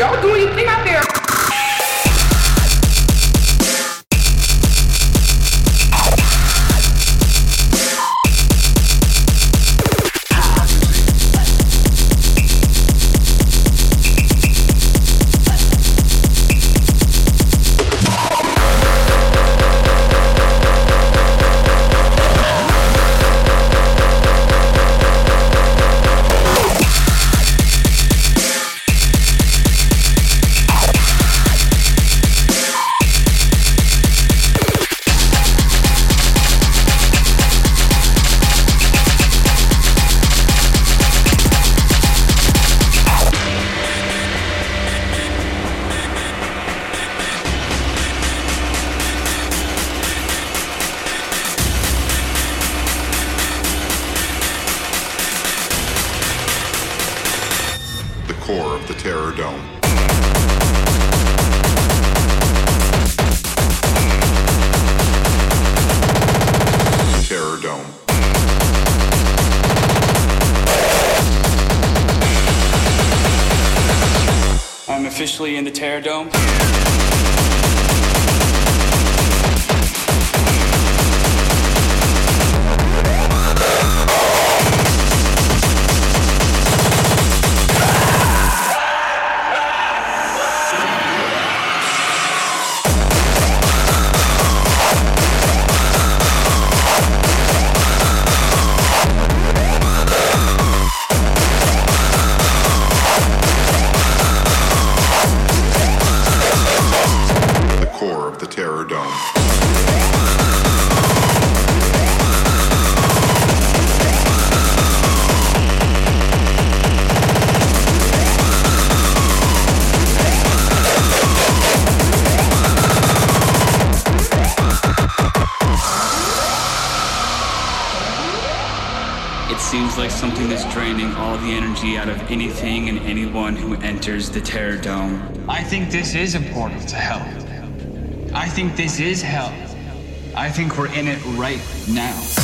Y'all doing anything out there. Anything and anyone who enters the Terror Dome. I think this is a portal to hell. I think this is hell. I think we're in it right now.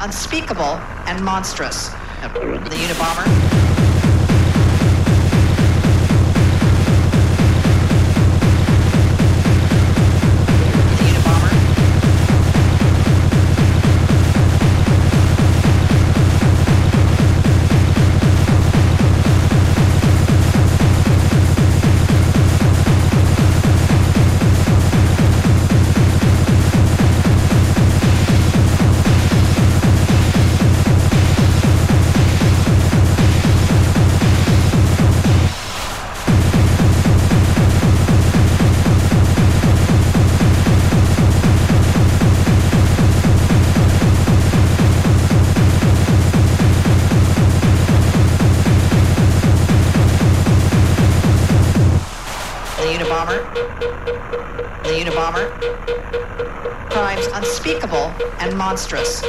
Unspeakable and monstrous. The Unabomber. Monstrous.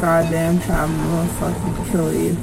Goddamn time, I'm fucking kill you.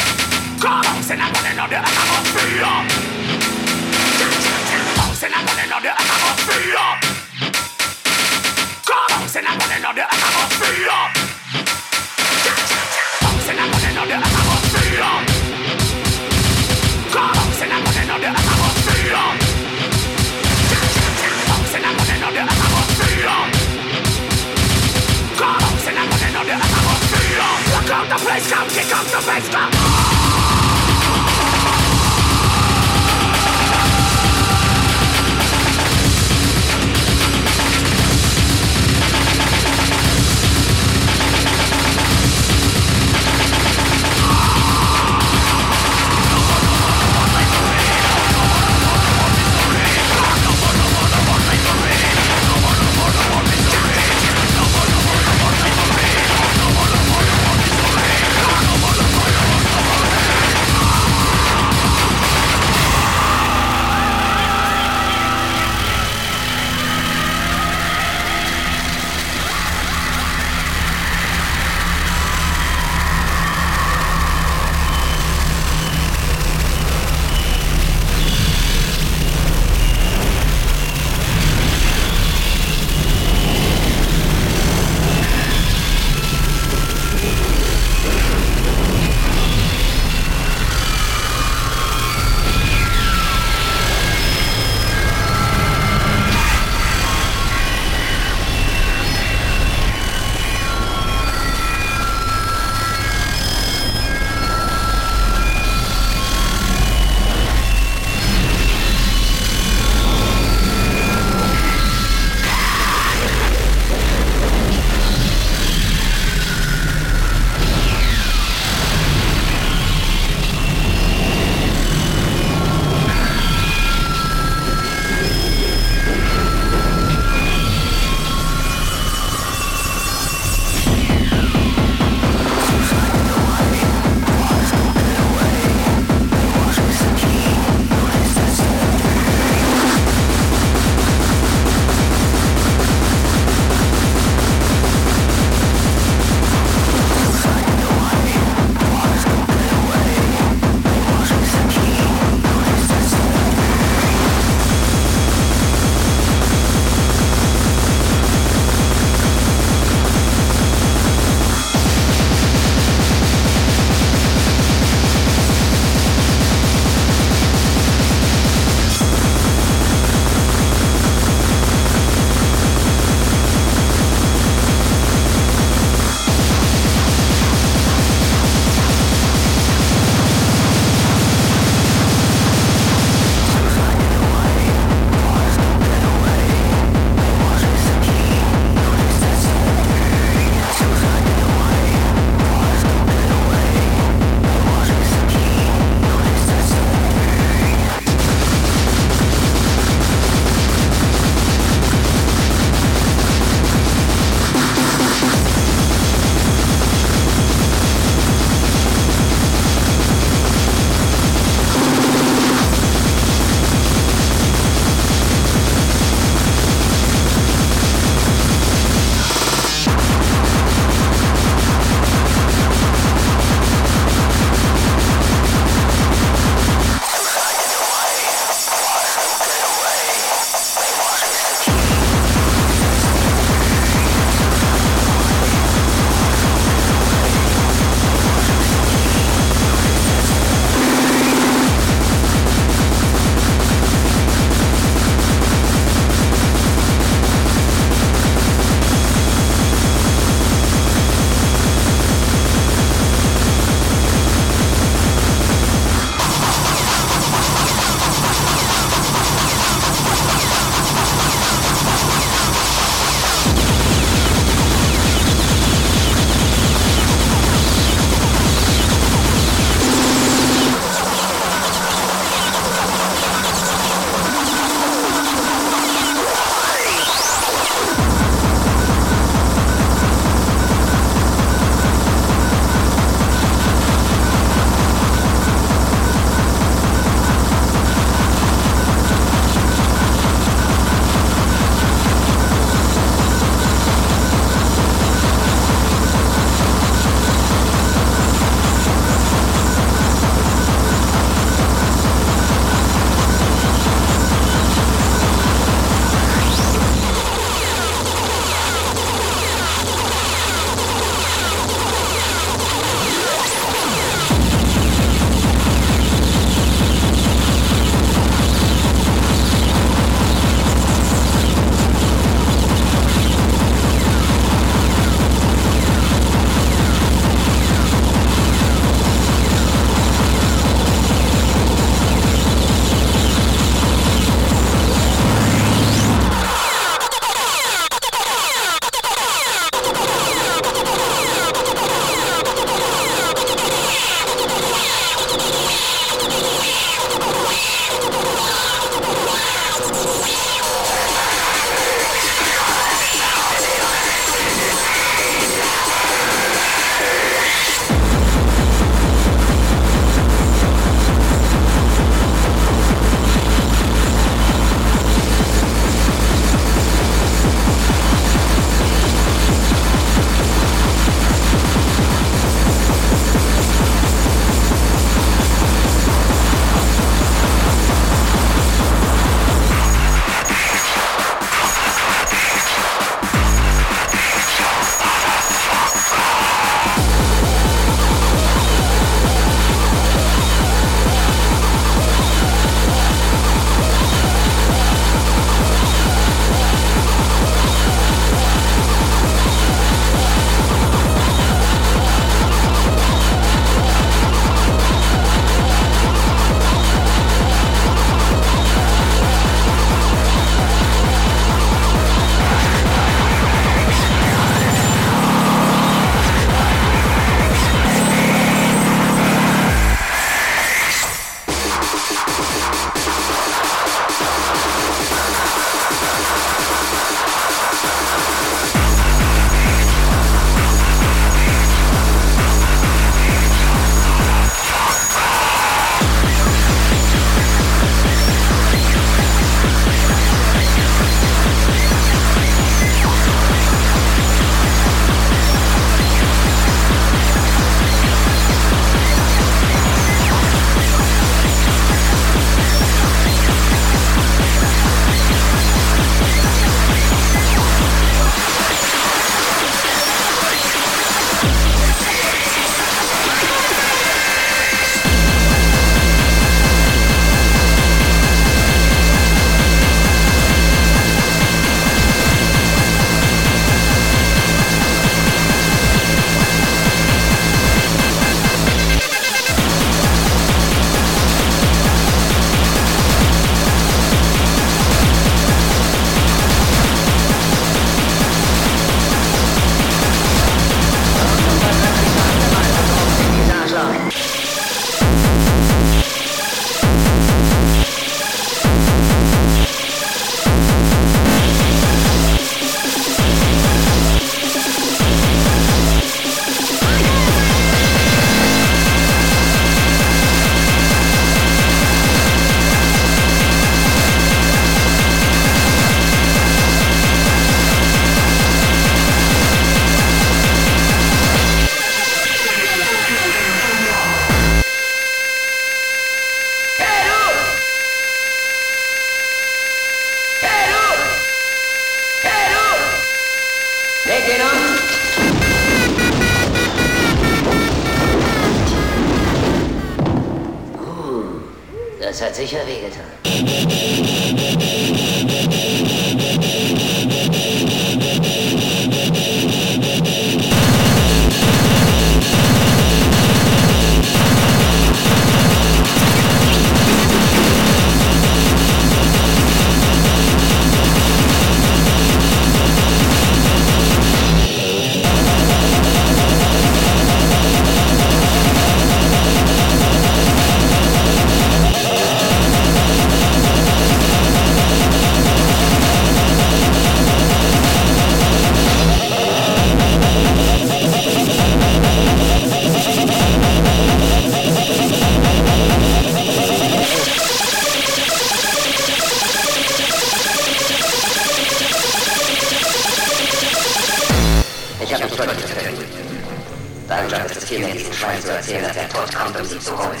Erzähler der Tod kommt, um sie zu holen.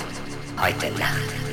Heute Nacht.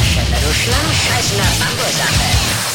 Przeruszam szać na wagozachę.